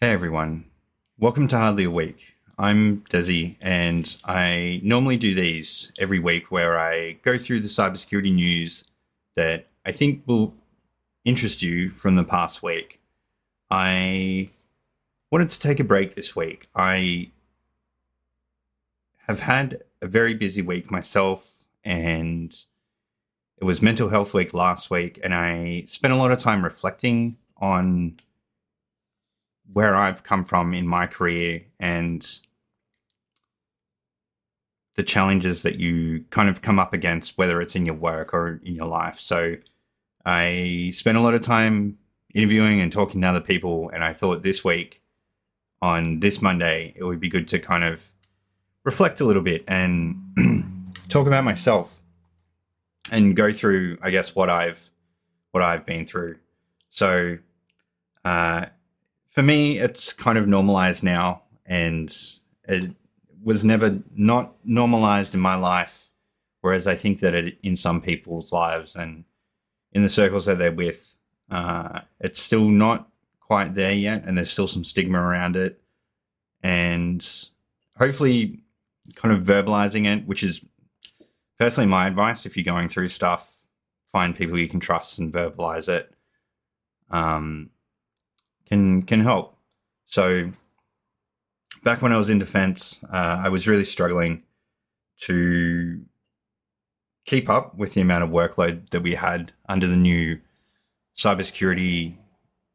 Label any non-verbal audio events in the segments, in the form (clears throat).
Hey everyone, welcome to Hardly a Week. I'm Desi, and I normally do these every week where I go through the cybersecurity news that I think will interest you from the past week. I wanted to take a break this week. I have had a very busy week myself, and it was Mental Health Week last week, and I spent a lot of time reflecting on where I've come from in my career and the challenges that you kind of come up against, whether it's in your work or in your life. So I spent a lot of time interviewing and talking to other people, and I thought this week on this Monday, it would be good to kind of reflect a little bit and (clears throat) talk about myself and go through, I guess, what I've what I've been through. So, uh, for me, it's kind of normalized now, and it was never not normalized in my life. Whereas I think that it, in some people's lives and in the circles that they're with, uh, it's still not quite there yet, and there's still some stigma around it. And hopefully, kind of verbalizing it, which is personally my advice if you're going through stuff, find people you can trust and verbalize it. Um, can can help. So back when I was in defense, uh, I was really struggling to keep up with the amount of workload that we had under the new cybersecurity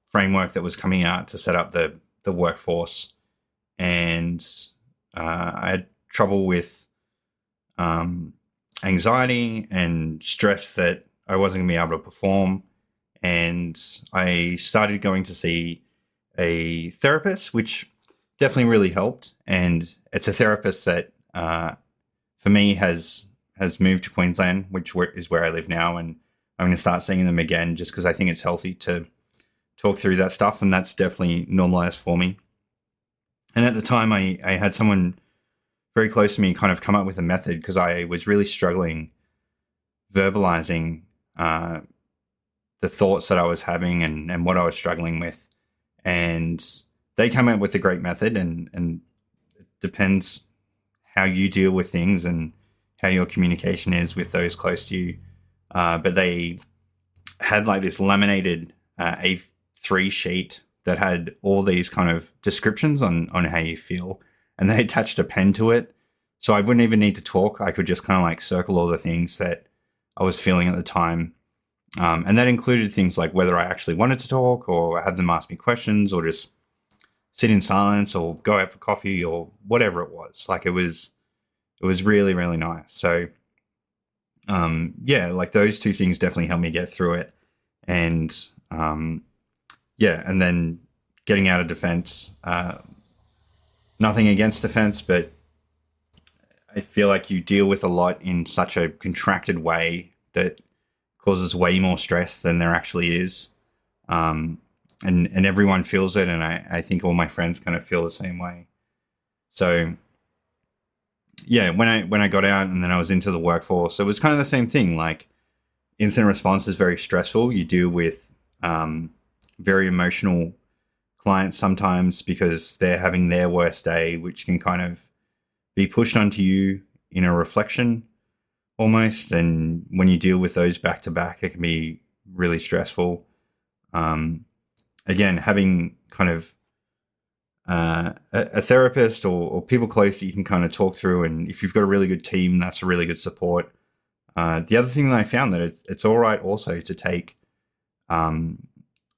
framework that was coming out to set up the the workforce, and uh, I had trouble with um, anxiety and stress that I wasn't going to be able to perform and I started going to see a therapist, which definitely really helped. And it's a therapist that, uh, for me, has has moved to Queensland, which is where I live now, and I'm going to start seeing them again just because I think it's healthy to talk through that stuff, and that's definitely normalized for me. And at the time, I I had someone very close to me kind of come up with a method because I was really struggling verbalizing uh, the thoughts that I was having and, and what I was struggling with. And they came out with a great method and, and it depends how you deal with things and how your communication is with those close to you. Uh, but they had like this laminated uh, A3 sheet that had all these kind of descriptions on, on how you feel. And they (laughs) attached a pen to it. So I wouldn't even need to talk. I could just kind of like circle all the things that I was feeling at the time um, and that included things like whether I actually wanted to talk or have them ask me questions or just sit in silence or go out for coffee or whatever it was. Like it was, it was really, really nice. So, um, yeah, like those two things definitely helped me get through it. And, um, yeah, and then getting out of defense, uh, nothing against defense, but I feel like you deal with a lot in such a contracted way that causes way more stress than there actually is. Um, and, and everyone feels it. And I, I think all my friends kind of feel the same way. So yeah, when I, when I got out and then I was into the workforce, it was kind of the same thing. Like incident response is very stressful. You deal with, um, very emotional clients sometimes because they're having their worst day, which can kind of be pushed onto you in a reflection almost. And when you deal with those back to back, it can be really stressful. Um, again, having kind of uh, a, a, therapist or, or, people close that you can kind of talk through, and if you've got a really good team, that's a really good support. Uh, the other thing that I found that it's, it's all right also to take, um,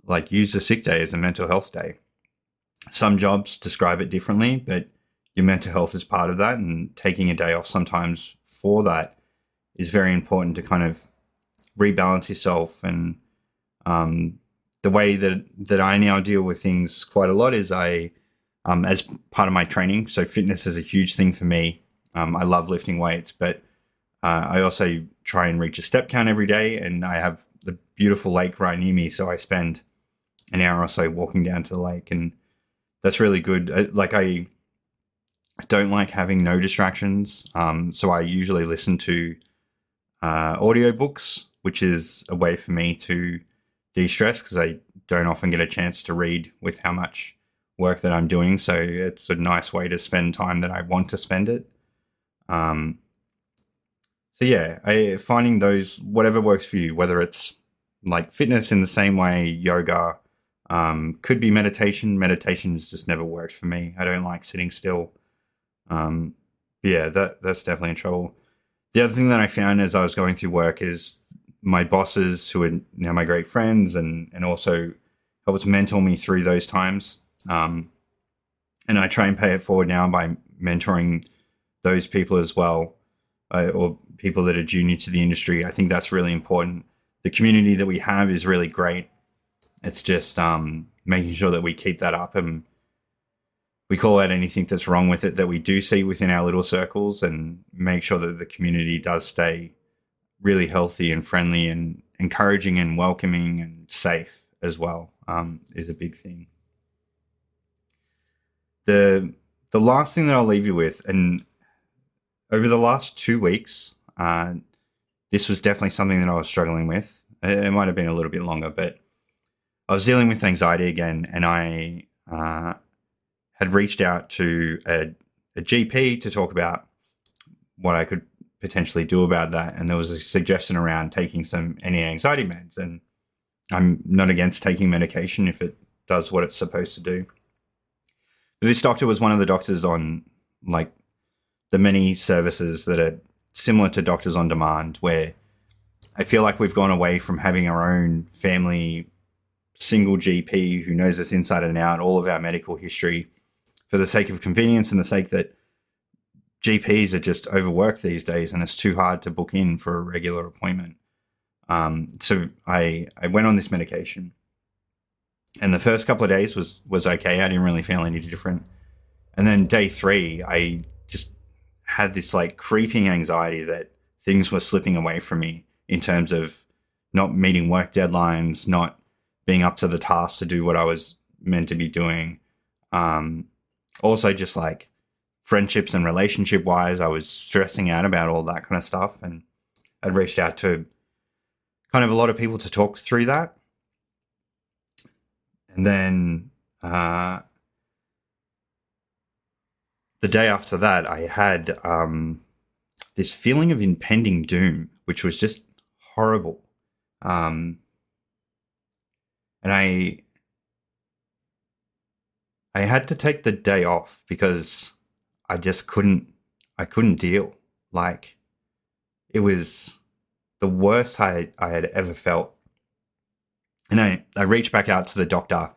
like use a sick day as a mental health day. Some jobs describe it differently, but your mental health is part of that, and taking a day off sometimes for that is very important to kind of rebalance yourself. And um, the way that that I now deal with things quite a lot is I um, as part of my training so fitness is a huge thing for me. Um, I love lifting weights but uh, I also try and reach a step count every day and I have the beautiful lake right near me so I spend an hour or so walking down to the lake and that's really good. Uh, like I don't like having no distractions um, so I usually listen to uh, audiobooks, which is a way for me to de stress because I don't often get a chance to read with how much work that I'm doing. So it's a nice way to spend time that I want to spend it. Um, so yeah, I, finding those whatever works for you, whether it's like fitness in the same way, yoga, um, could be meditation. Meditation has just never worked for me. I don't like sitting still. Um, yeah, that that's definitely in trouble. The other thing that I found as I was going through work is my bosses, who are now my great friends, and and also helped mentor me through those times. Um, and I try and pay it forward now by mentoring those people as well, uh, or people that are junior to the industry. I think that's really important. The community that we have is really great. It's just um, making sure that we keep that up and we call out anything that's wrong with it that we do see within our little circles and make sure that the community does stay really healthy and friendly and encouraging and welcoming and safe as well um, is a big thing. The the last thing that I'll leave you with, and over the last two weeks, uh, this was definitely something that I was struggling with. It, might have been a little bit longer, but I was dealing with anxiety again, and I uh, had reached out to a, a GP to talk about what I could potentially do about that. And there was a suggestion around taking some anti anxiety meds. And I'm not against taking medication if it does what it's supposed to do. But this doctor was one of the doctors on like the many services that are similar to Doctors on Demand, where I feel like we've gone away from having our own family single GP who knows us inside and out, all of our medical history, for the sake of convenience and the sake that GPs are just overworked these days and it's too hard to book in for a regular appointment. Um, so I I went on this medication, and the first couple of days was was okay. I didn't really feel any different, and then day three, I just had this like creeping anxiety that things were slipping away from me in terms of not meeting work deadlines, not being up to the task to do what I was meant to be doing. Um, also, just like friendships and relationship wise, I was stressing out about all that kind of stuff, and I'd reached out to kind of a lot of people to talk through that. And then uh, the day after that, I had um, this feeling of impending doom, which was just horrible. Um, and I I had to take the day off because I just couldn't I couldn't deal. Like it was the worst I, I had ever felt. And I, I reached back out to the doctor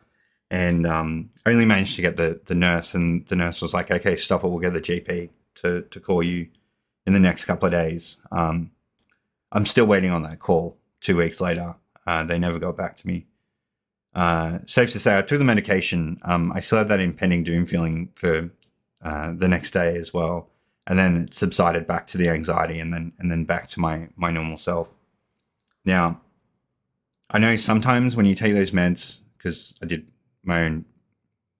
and um, only managed to get the, the nurse. And the nurse was like, okay, stop it. We'll get the GP to, to call you in the next couple of days. Um, I'm still waiting on that call two weeks later. Uh, they never got back to me. Uh, safe to say, I took the medication. Um, I still had that impending doom feeling for uh, the next day as well. And then it subsided back to the anxiety and then and then back to my my normal self. Now i know sometimes when you take those meds because i did my own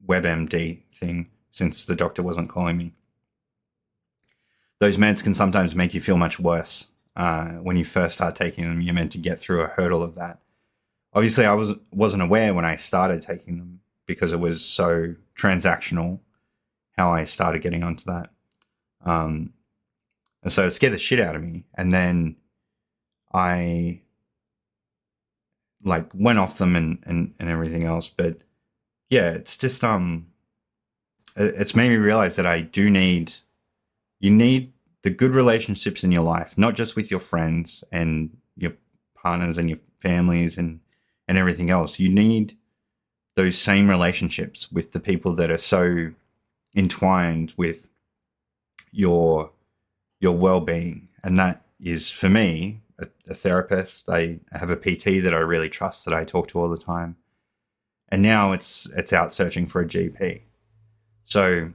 webmd thing since the doctor wasn't calling me those meds can sometimes make you feel much worse uh, when you first start taking them. You're meant to get through a hurdle of that obviously i was wasn't aware when i started taking them because it was so transactional how i started getting onto that um, and so it scared the shit out of me. And then I like went off them and, and, and everything else. But yeah, it's just, um, it's made me realize that I do need, you need the good relationships in your life, not just with your friends and your partners and your families and, and everything else. You need those same relationships with the people that are so entwined with your your well-being. And that is for me a, a, therapist. I have a pt that i really trust that i talk to all the time. And now it's it's out searching for a gp so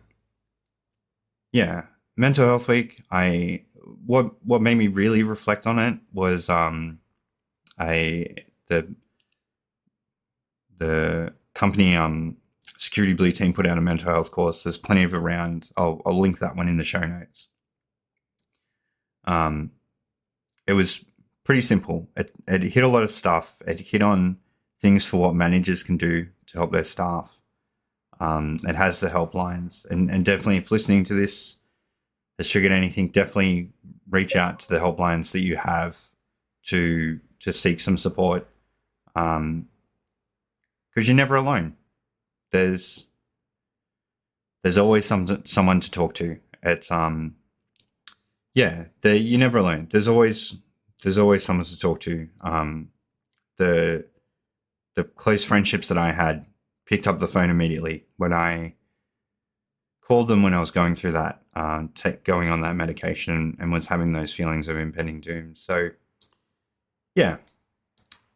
yeah mental health week i what what made me really reflect on it was um i the the company um Security Blue Team put out a mental health course. There's plenty of around. I'll, I'll link that one in the show notes. Um, it was pretty simple. It, it hit a lot of stuff. It hit on things for what managers can do to help their staff. Um, it has the helplines, and and definitely if listening to this has triggered anything, definitely reach out to the helplines that you have to to seek some support. Um, because you're never alone. There's there's always some someone to talk to. It's um yeah, there you're never alone. There's always there's always someone to talk to. Um, the the close friendships that I had picked up the phone immediately when I called them when I was going through that, uh, take, going on that medication and was having those feelings of impending doom. So, yeah,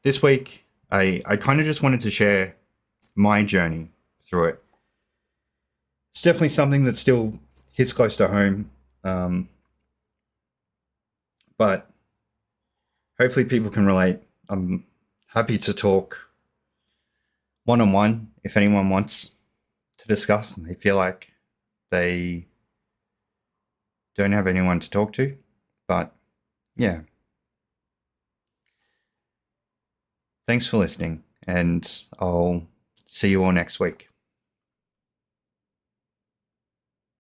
this week I I kind of just wanted to share my journey through it. It's definitely something that still hits close to home. Um, but hopefully people can relate. I'm happy to talk one on one if anyone wants to discuss and they feel like they don't have anyone to talk to. But yeah. Thanks for listening, and I'll see you all next week.